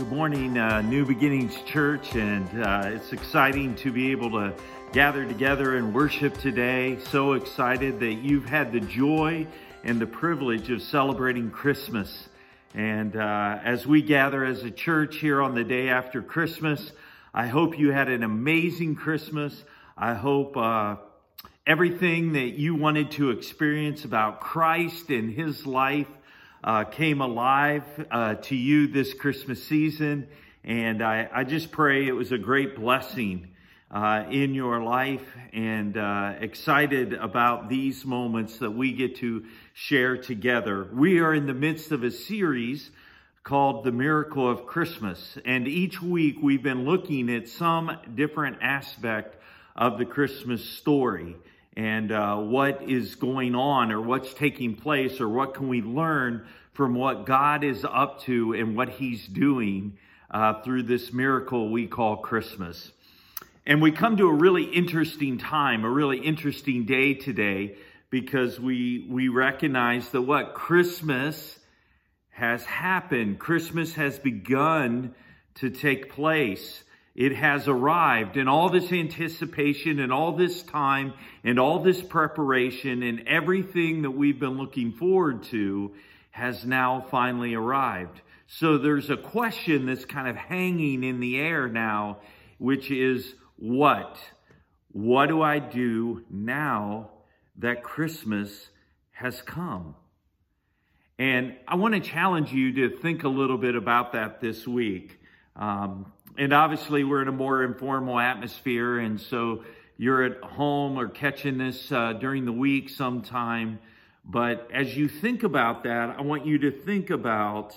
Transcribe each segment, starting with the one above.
Good morning, uh, New Beginnings Church, and uh, it's exciting to be able to gather together and worship today. So excited that you've had the joy and the privilege of celebrating Christmas. And uh, as we gather as a church here on the day after Christmas, I hope you had an amazing Christmas. I hope uh, everything that you wanted to experience about Christ and His life uh, came alive uh, to you this Christmas season. And I, I, just pray it was a great blessing uh, in your life and uh, excited about these moments that we get to share together. We are in the midst of a series called The Miracle of Christmas. And each week we've been looking at some different aspect of the Christmas story and uh, what is going on or what's taking place or what can we learn from what God is up to and what he's doing uh, through this miracle we call Christmas. And we come to a really interesting time, a really interesting day today because we, we recognize that what Christmas has happened. Christmas has begun to take place. It has arrived and all this anticipation and all this time and all this preparation and everything that we've been looking forward to has now finally arrived. So there's a question that's kind of hanging in the air now, which is what? What do I do now that Christmas has come? And I want to challenge you to think a little bit about that this week. Um, and obviously, we're in a more informal atmosphere, and so you're at home or catching this uh, during the week sometime. But as you think about that, I want you to think about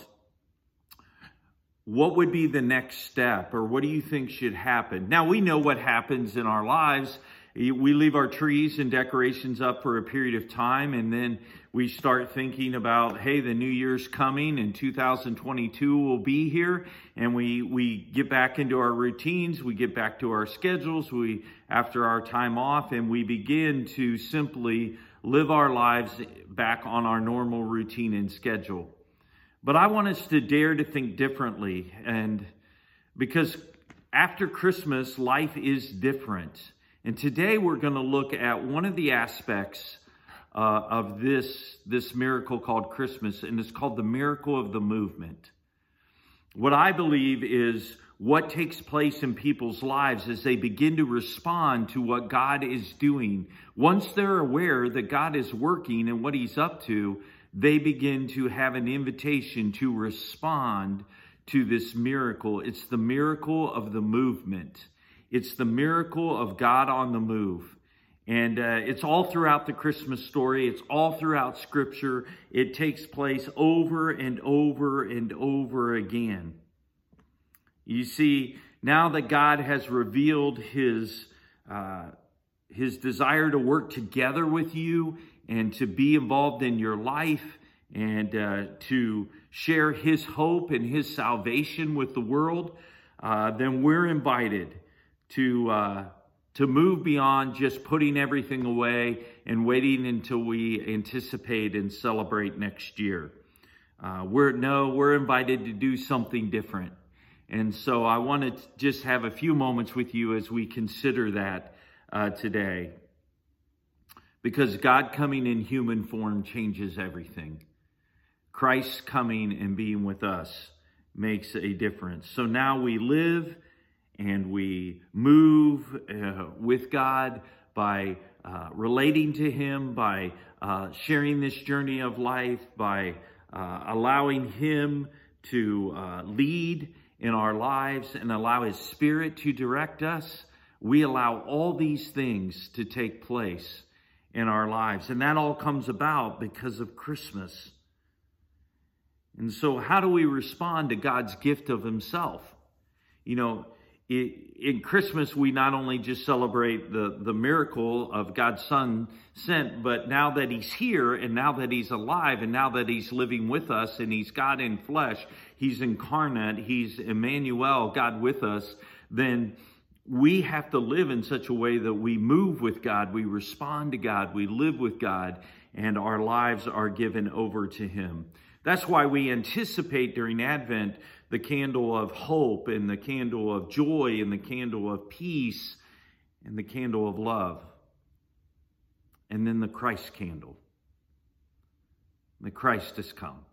what would be the next step or what do you think should happen? Now, we know what happens in our lives. We leave our trees and decorations up for a period of time and then we start thinking about, hey, the new year's coming and 2022 will be here. And we, we get back into our routines. We get back to our schedules. We, after our time off and we begin to simply live our lives back on our normal routine and schedule. But I want us to dare to think differently. And because after Christmas, life is different. And today we're going to look at one of the aspects uh, of this, this miracle called Christmas, and it's called the miracle of the movement. What I believe is what takes place in people's lives as they begin to respond to what God is doing. Once they're aware that God is working and what He's up to, they begin to have an invitation to respond to this miracle. It's the miracle of the movement, it's the miracle of God on the move. And uh, it's all throughout the Christmas story. It's all throughout Scripture. It takes place over and over and over again. You see, now that God has revealed his, uh, his desire to work together with you and to be involved in your life and uh, to share his hope and his salvation with the world, uh, then we're invited to, uh, to move beyond just putting everything away and waiting until we anticipate and celebrate next year. Uh, we're no, we're invited to do something different. And so I want to just have a few moments with you as we consider that uh, today. Because God coming in human form changes everything. Christ coming and being with us makes a difference. So now we live and we move uh, with God by uh, relating to Him, by uh, sharing this journey of life, by uh, allowing Him to uh, lead in our lives and allow His Spirit to direct us, we allow all these things to take place in our lives. And that all comes about because of Christmas. And so, how do we respond to God's gift of Himself? You know, in Christmas, we not only just celebrate the, the miracle of God's Son sent, but now that He's here and now that He's alive and now that He's living with us and He's God in flesh, He's incarnate, He's Emmanuel, God with us, then we have to live in such a way that we move with God, we respond to God, we live with God, and our lives are given over to Him. That's why we anticipate during Advent the candle of hope and the candle of joy and the candle of peace and the candle of love. And then the Christ candle. The Christ has come.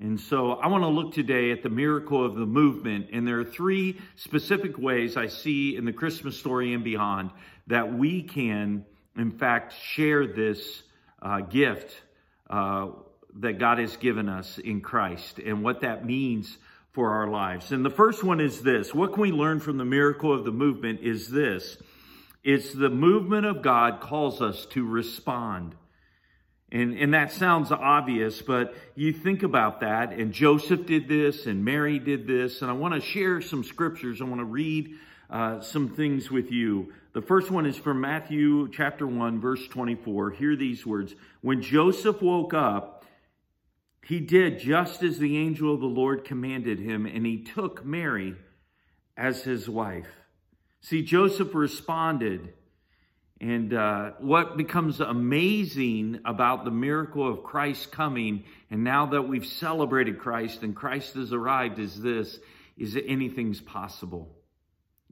And so I want to look today at the miracle of the movement. And there are three specific ways I see in the Christmas story and beyond that we can, in fact, share this uh, gift uh, that God has given us in Christ and what that means for our lives. And the first one is this what can we learn from the miracle of the movement? Is this it's the movement of God calls us to respond. And, and that sounds obvious, but you think about that, and Joseph did this, and Mary did this, and I want to share some scriptures. I want to read uh, some things with you. The first one is from Matthew chapter 1, verse 24. Hear these words When Joseph woke up, he did just as the angel of the Lord commanded him, and he took Mary as his wife. See, Joseph responded and uh, what becomes amazing about the miracle of Christ coming, and now that we've celebrated Christ and Christ has arrived, is this: is that anything's possible.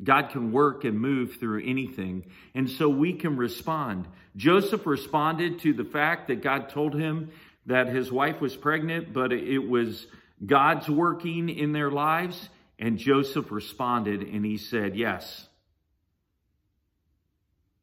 God can work and move through anything, and so we can respond. Joseph responded to the fact that God told him that his wife was pregnant, but it was God's working in their lives, and Joseph responded and he said, "Yes."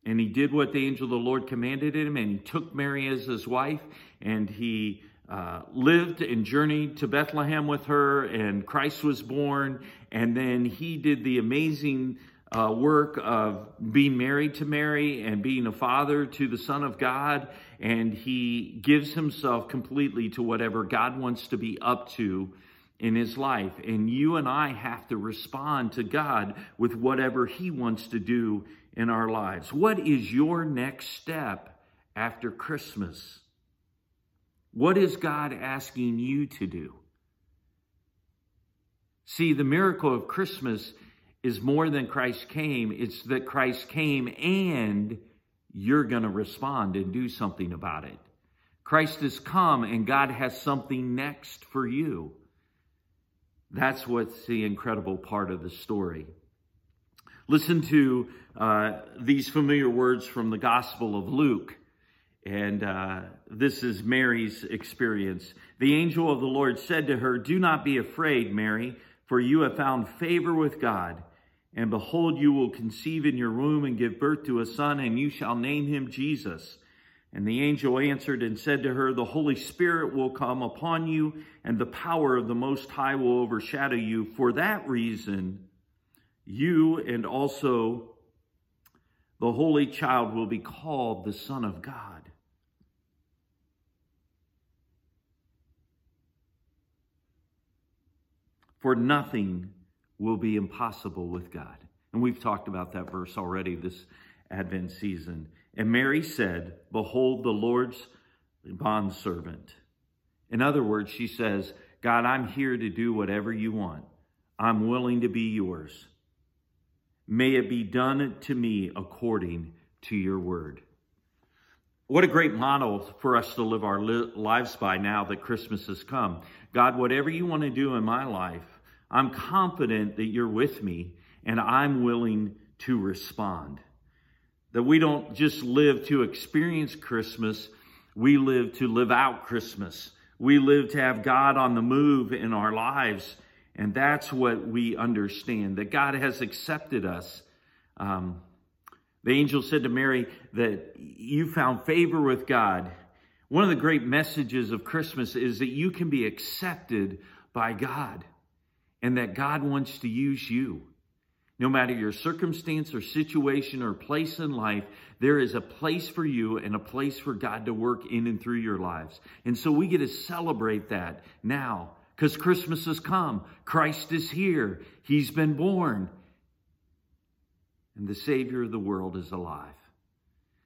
And he did what the angel of the Lord commanded him, and he took Mary as his wife, and he uh, lived and journeyed to Bethlehem with her, and Christ was born. And then he did the amazing uh, work of being married to Mary and being a father to the Son of God. And he gives himself completely to whatever God wants to be up to in his life. And you and I have to respond to God with whatever he wants to do in our lives. What is your next step after Christmas? What is God asking you to do? See, the miracle of Christmas is more than Christ came. It's that Christ came and you're going to respond and do something about it. Christ has come and God has something next for you. That's what's the incredible part of the story. Listen to uh, these familiar words from the Gospel of Luke. And uh, this is Mary's experience. The angel of the Lord said to her, Do not be afraid, Mary, for you have found favor with God. And behold, you will conceive in your womb and give birth to a son, and you shall name him Jesus. And the angel answered and said to her, The Holy Spirit will come upon you, and the power of the Most High will overshadow you. For that reason, you and also the Holy Child will be called the Son of God. For nothing will be impossible with God. And we've talked about that verse already this Advent season. And Mary said, Behold, the Lord's bondservant. In other words, she says, God, I'm here to do whatever you want. I'm willing to be yours. May it be done to me according to your word. What a great model for us to live our lives by now that Christmas has come. God, whatever you want to do in my life, I'm confident that you're with me and I'm willing to respond. That we don't just live to experience Christmas, we live to live out Christmas. We live to have God on the move in our lives and that's what we understand that God has accepted us. Um, the angel said to Mary that you found favor with God. One of the great messages of Christmas is that you can be accepted by God and that God wants to use you. No matter your circumstance or situation or place in life, there is a place for you and a place for God to work in and through your lives. And so we get to celebrate that now because Christmas has come. Christ is here. He's been born. And the Savior of the world is alive.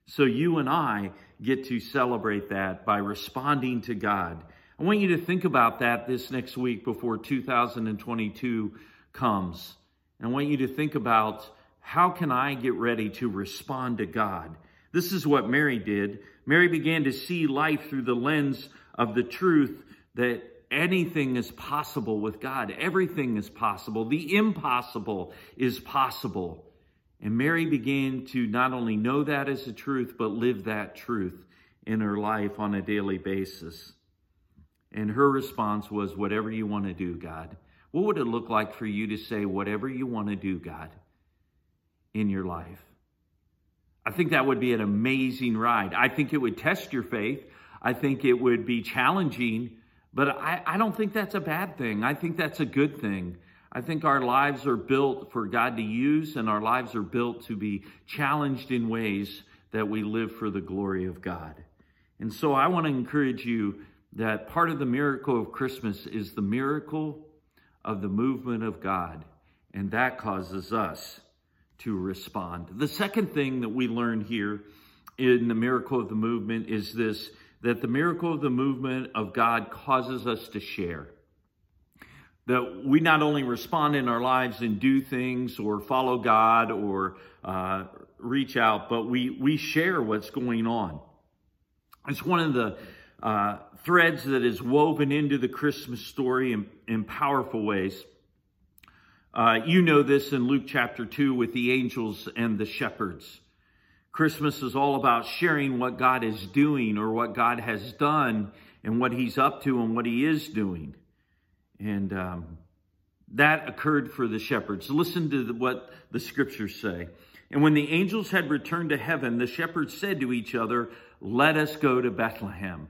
So you and I get to celebrate that by responding to God. I want you to think about that this next week before 2022 comes. And I want you to think about how can I get ready to respond to God? This is what Mary did. Mary began to see life through the lens of the truth that anything is possible with God. Everything is possible. The impossible is possible. And Mary began to not only know that as a truth, but live that truth in her life on a daily basis. And her response was, Whatever you want to do, God. What would it look like for you to say, Whatever you want to do, God, in your life? I think that would be an amazing ride. I think it would test your faith. I think it would be challenging, but I, I don't think that's a bad thing. I think that's a good thing. I think our lives are built for God to use, and our lives are built to be challenged in ways that we live for the glory of God. And so I want to encourage you that part of the miracle of Christmas is the miracle of the movement of God, and that causes us to respond. The second thing that we learn here in the miracle of the movement is this that the miracle of the movement of God causes us to share. That we not only respond in our lives and do things or follow God or uh, reach out, but we, we share what's going on. It's one of the uh, threads that is woven into the Christmas story in, in powerful ways. Uh, you know this in Luke chapter 2 with the angels and the shepherds. Christmas is all about sharing what God is doing or what God has done and what He's up to and what He is doing. And um, that occurred for the shepherds. Listen to the, what the scriptures say. And when the angels had returned to heaven, the shepherds said to each other, Let us go to Bethlehem.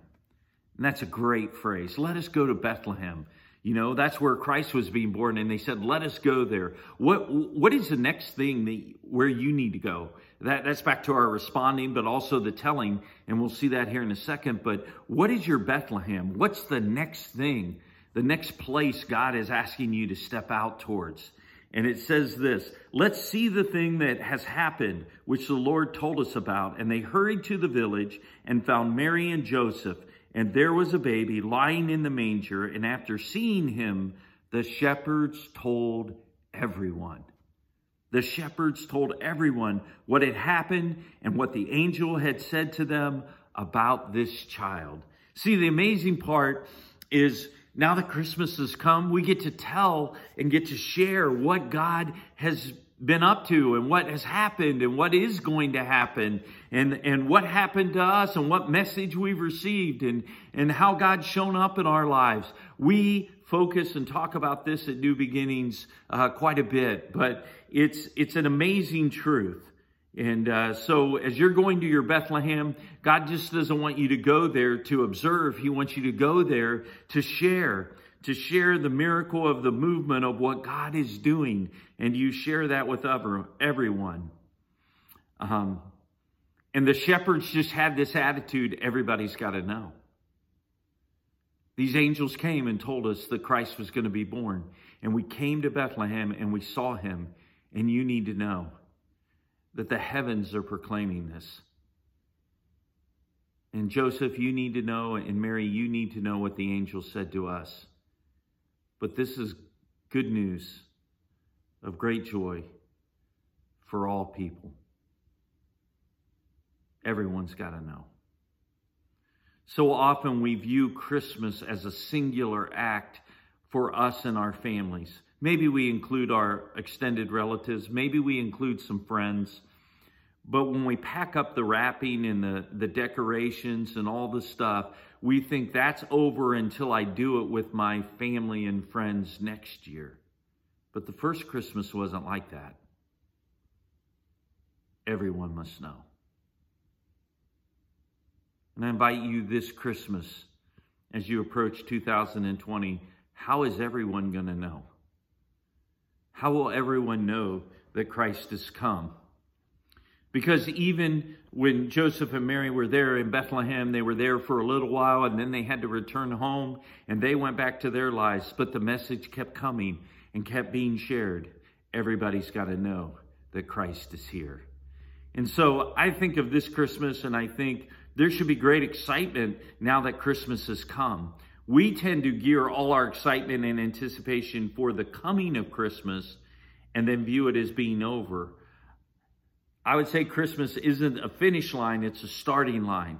And that's a great phrase. Let us go to Bethlehem. You know, that's where Christ was being born, and they said, "Let us go there." What What is the next thing that where you need to go? That that's back to our responding, but also the telling, and we'll see that here in a second. But what is your Bethlehem? What's the next thing? The next place God is asking you to step out towards? And it says this Let's see the thing that has happened, which the Lord told us about. And they hurried to the village and found Mary and Joseph and there was a baby lying in the manger. And after seeing him, the shepherds told everyone. The shepherds told everyone what had happened and what the angel had said to them about this child. See, the amazing part is now that Christmas has come, we get to tell and get to share what God has been up to and what has happened and what is going to happen and, and what happened to us and what message we've received and, and how God's shown up in our lives. We focus and talk about this at New Beginnings uh, quite a bit, but it's, it's an amazing truth. And uh, so, as you're going to your Bethlehem, God just doesn't want you to go there to observe. He wants you to go there to share to share the miracle of the movement of what God is doing, and you share that with everyone. Um, and the shepherds just had this attitude everybody's got to know. These angels came and told us that Christ was going to be born. And we came to Bethlehem and we saw him. And you need to know that the heavens are proclaiming this. And Joseph, you need to know, and Mary, you need to know what the angel said to us. But this is good news of great joy for all people. Everyone's got to know. So often we view Christmas as a singular act for us and our families. Maybe we include our extended relatives, maybe we include some friends. But when we pack up the wrapping and the, the decorations and all the stuff, we think that's over until I do it with my family and friends next year. But the first Christmas wasn't like that. Everyone must know. And I invite you this Christmas, as you approach 2020, how is everyone going to know? How will everyone know that Christ has come? Because even when Joseph and Mary were there in Bethlehem, they were there for a little while and then they had to return home and they went back to their lives. But the message kept coming and kept being shared. Everybody's got to know that Christ is here. And so I think of this Christmas and I think there should be great excitement now that Christmas has come. We tend to gear all our excitement and anticipation for the coming of Christmas and then view it as being over. I would say Christmas isn't a finish line, it's a starting line.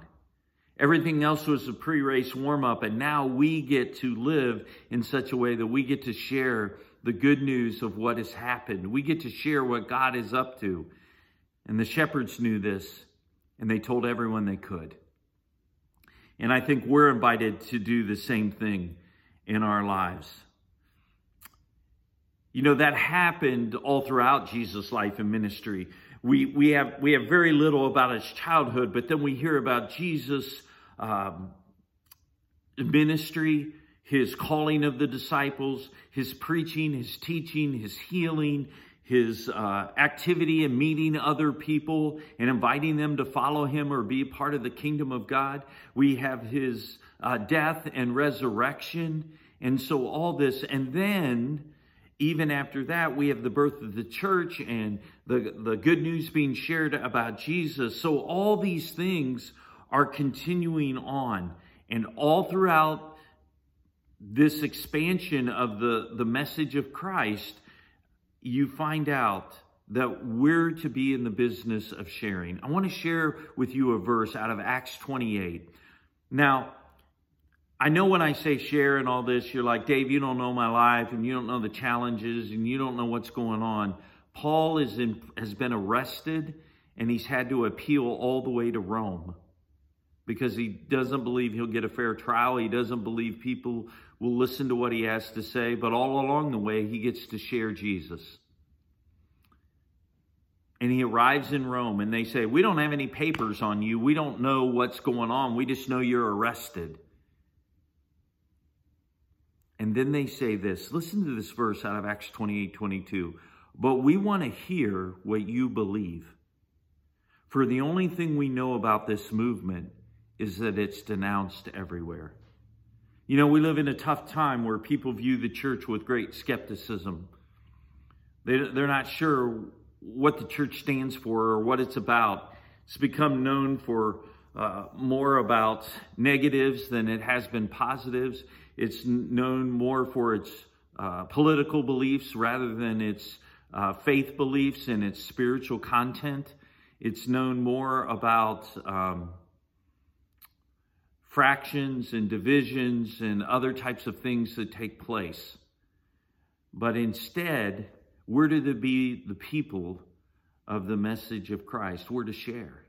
Everything else was a pre race warm up, and now we get to live in such a way that we get to share the good news of what has happened. We get to share what God is up to. And the shepherds knew this, and they told everyone they could. And I think we're invited to do the same thing in our lives. You know, that happened all throughout Jesus' life and ministry. We, we, have, we have very little about his childhood, but then we hear about Jesus' um, ministry, his calling of the disciples, his preaching, his teaching, his healing, his uh, activity in meeting other people and inviting them to follow him or be part of the kingdom of God. We have his uh, death and resurrection. And so all this, and then even after that, we have the birth of the church and the, the good news being shared about Jesus. So all these things are continuing on. And all throughout this expansion of the, the message of Christ, you find out that we're to be in the business of sharing. I want to share with you a verse out of Acts 28. Now, I know when I say share and all this, you're like, Dave, you don't know my life and you don't know the challenges and you don't know what's going on. Paul is in, has been arrested and he's had to appeal all the way to Rome because he doesn't believe he'll get a fair trial. He doesn't believe people will listen to what he has to say, but all along the way, he gets to share Jesus. And he arrives in Rome, and they say, We don't have any papers on you. We don't know what's going on. We just know you're arrested. And then they say this listen to this verse out of Acts 28 22. But we want to hear what you believe. For the only thing we know about this movement is that it's denounced everywhere. You know, we live in a tough time where people view the church with great skepticism. They, they're not sure what the church stands for or what it's about. It's become known for uh, more about negatives than it has been positives. It's known more for its uh, political beliefs rather than its uh, faith beliefs and its spiritual content. It's known more about um, fractions and divisions and other types of things that take place. But instead, we're to be the people of the message of Christ. We're to share.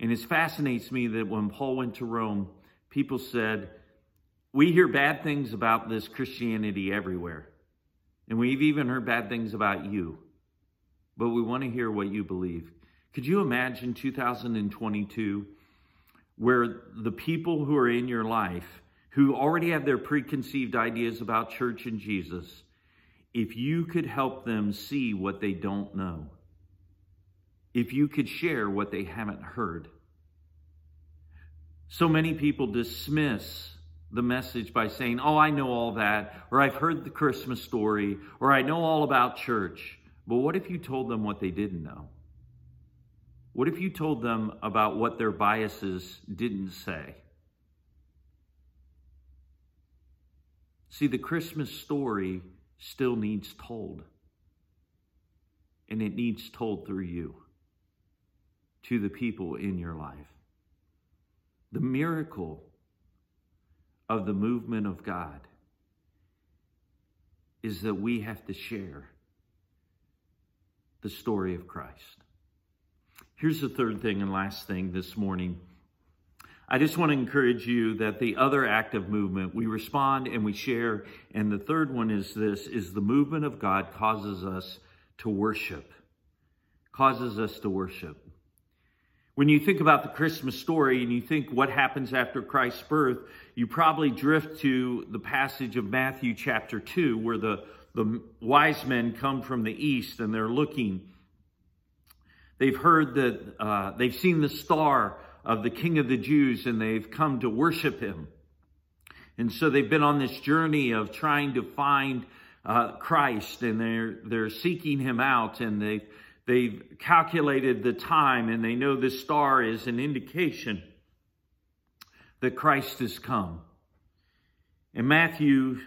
And it fascinates me that when Paul went to Rome, people said, We hear bad things about this Christianity everywhere. And we've even heard bad things about you. But we want to hear what you believe. Could you imagine 2022 where the people who are in your life, who already have their preconceived ideas about church and Jesus, if you could help them see what they don't know, if you could share what they haven't heard. So many people dismiss the message by saying, Oh, I know all that, or I've heard the Christmas story, or I know all about church. But what if you told them what they didn't know? What if you told them about what their biases didn't say? See, the Christmas story still needs told. And it needs told through you to the people in your life. The miracle of the movement of God is that we have to share the story of Christ. Here's the third thing and last thing this morning. I just want to encourage you that the other active movement, we respond and we share. And the third one is this, is the movement of God causes us to worship. Causes us to worship. When you think about the Christmas story and you think what happens after Christ's birth, you probably drift to the passage of Matthew chapter 2, where the, the wise men come from the east and they're looking They've heard that, uh, they've seen the star of the King of the Jews and they've come to worship him. And so they've been on this journey of trying to find uh, Christ and they're, they're seeking him out and they've, they've calculated the time and they know the star is an indication that Christ has come. And Matthew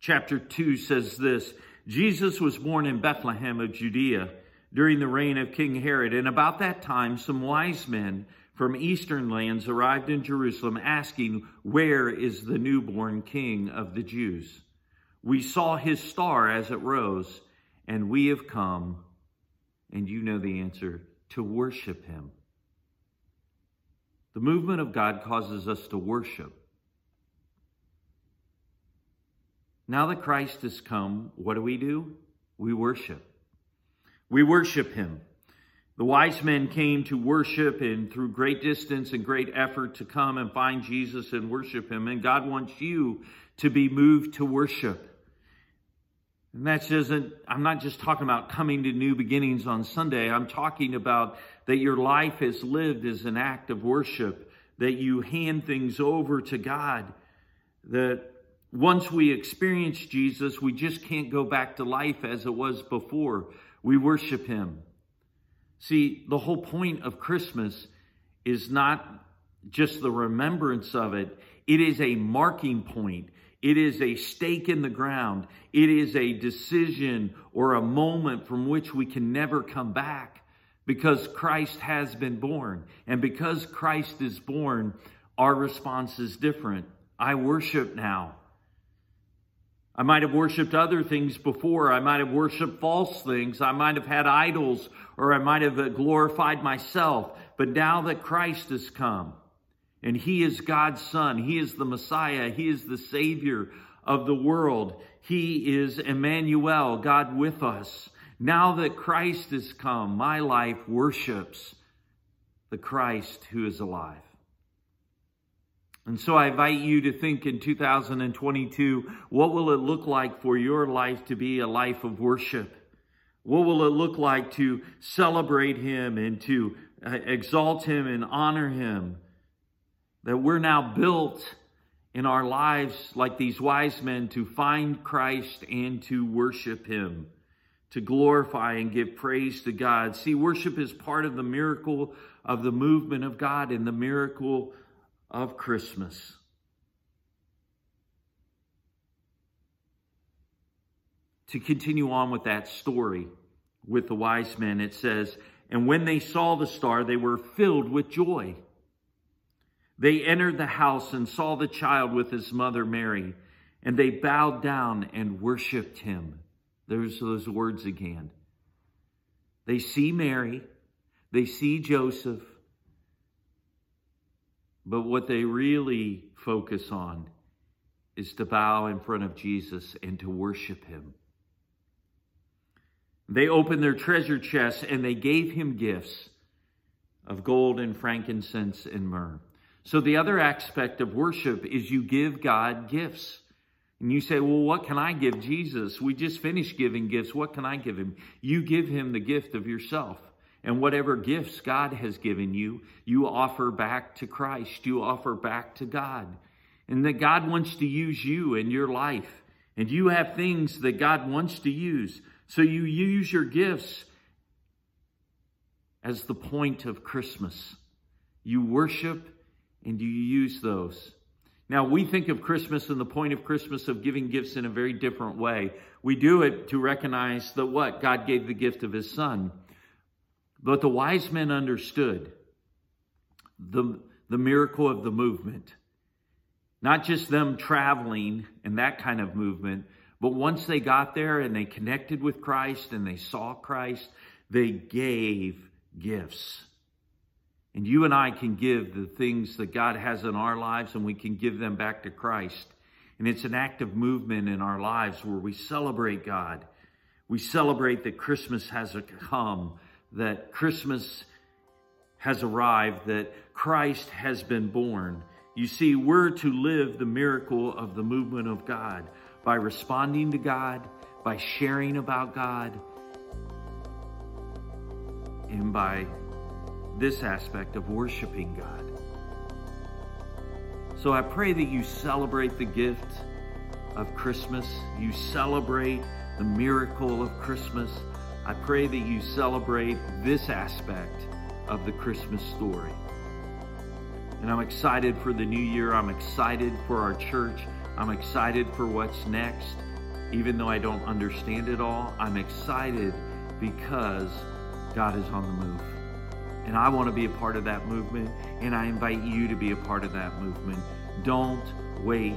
chapter 2 says this Jesus was born in Bethlehem of Judea during the reign of King Herod. And about that time, some wise men from eastern lands arrived in Jerusalem asking, Where is the newborn king of the Jews? We saw his star as it rose, and we have come, and you know the answer, to worship him. The movement of God causes us to worship. Now that Christ has come, what do we do? We worship. We worship him. The wise men came to worship and through great distance and great effort to come and find Jesus and worship him. And God wants you to be moved to worship. And that doesn't, I'm not just talking about coming to new beginnings on Sunday. I'm talking about that your life is lived as an act of worship, that you hand things over to God, that once we experience Jesus, we just can't go back to life as it was before. We worship him. See, the whole point of Christmas is not just the remembrance of it, it is a marking point. It is a stake in the ground. It is a decision or a moment from which we can never come back because Christ has been born. And because Christ is born, our response is different. I worship now. I might have worshiped other things before. I might have worshiped false things. I might have had idols or I might have glorified myself. But now that Christ has come and he is God's son, he is the Messiah, he is the savior of the world. He is Emmanuel, God with us. Now that Christ has come, my life worships the Christ who is alive. And so I invite you to think in 2022, what will it look like for your life to be a life of worship? What will it look like to celebrate Him and to uh, exalt Him and honor Him? That we're now built in our lives like these wise men to find Christ and to worship Him, to glorify and give praise to God. See, worship is part of the miracle of the movement of God and the miracle of Christmas. To continue on with that story with the wise men, it says, And when they saw the star, they were filled with joy. They entered the house and saw the child with his mother Mary, and they bowed down and worshiped him. There's those words again. They see Mary, they see Joseph, but what they really focus on is to bow in front of Jesus and to worship him. They opened their treasure chests and they gave him gifts of gold and frankincense and myrrh. So the other aspect of worship is you give God gifts. And you say, well, what can I give Jesus? We just finished giving gifts. What can I give him? You give him the gift of yourself. And whatever gifts God has given you, you offer back to Christ. You offer back to God. And that God wants to use you in your life. And you have things that God wants to use. So you use your gifts as the point of Christmas. You worship and do you use those. Now, we think of Christmas and the point of Christmas of giving gifts in a very different way. We do it to recognize that what? God gave the gift of his son. But the wise men understood the, the miracle of the movement. Not just them traveling and that kind of movement, but once they got there and they connected with Christ and they saw Christ, they gave gifts. And you and I can give the things that God has in our lives and we can give them back to Christ. And it's an active movement in our lives where we celebrate God. We celebrate that Christmas has come that Christmas has arrived, that Christ has been born. You see, we're to live the miracle of the movement of God by responding to God, by sharing about God, and by this aspect of worshiping God. So I pray that you celebrate the gift of Christmas. You celebrate the miracle of Christmas. I pray that you celebrate this aspect of the Christmas story. And I'm excited for the new year. I'm excited for our church. I'm excited for what's next. Even though I don't understand it all, I'm excited because God is on the move. And I want to be a part of that movement, and I invite you to be a part of that movement. Don't wait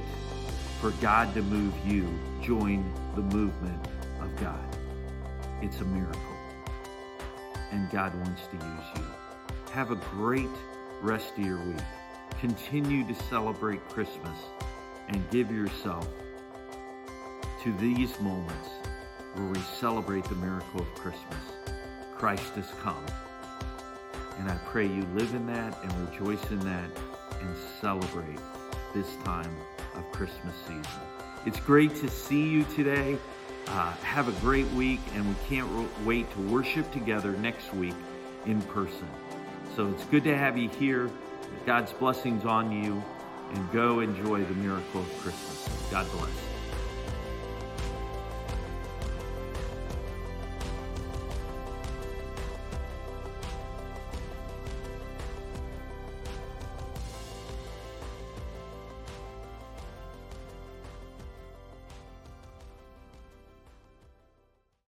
for God to move you. Join the movement of God. It's a miracle, and God wants to use you. Have a great rest of your week. Continue to celebrate Christmas and give yourself to these moments where we celebrate the miracle of Christmas. Christ has come. And I pray you live in that and rejoice in that and celebrate this time of Christmas season. It's great to see you today. Uh, have a great week, and we can't wait to worship together next week in person. So it's good to have you here. God's blessings on you, and go enjoy the miracle of Christmas. God bless.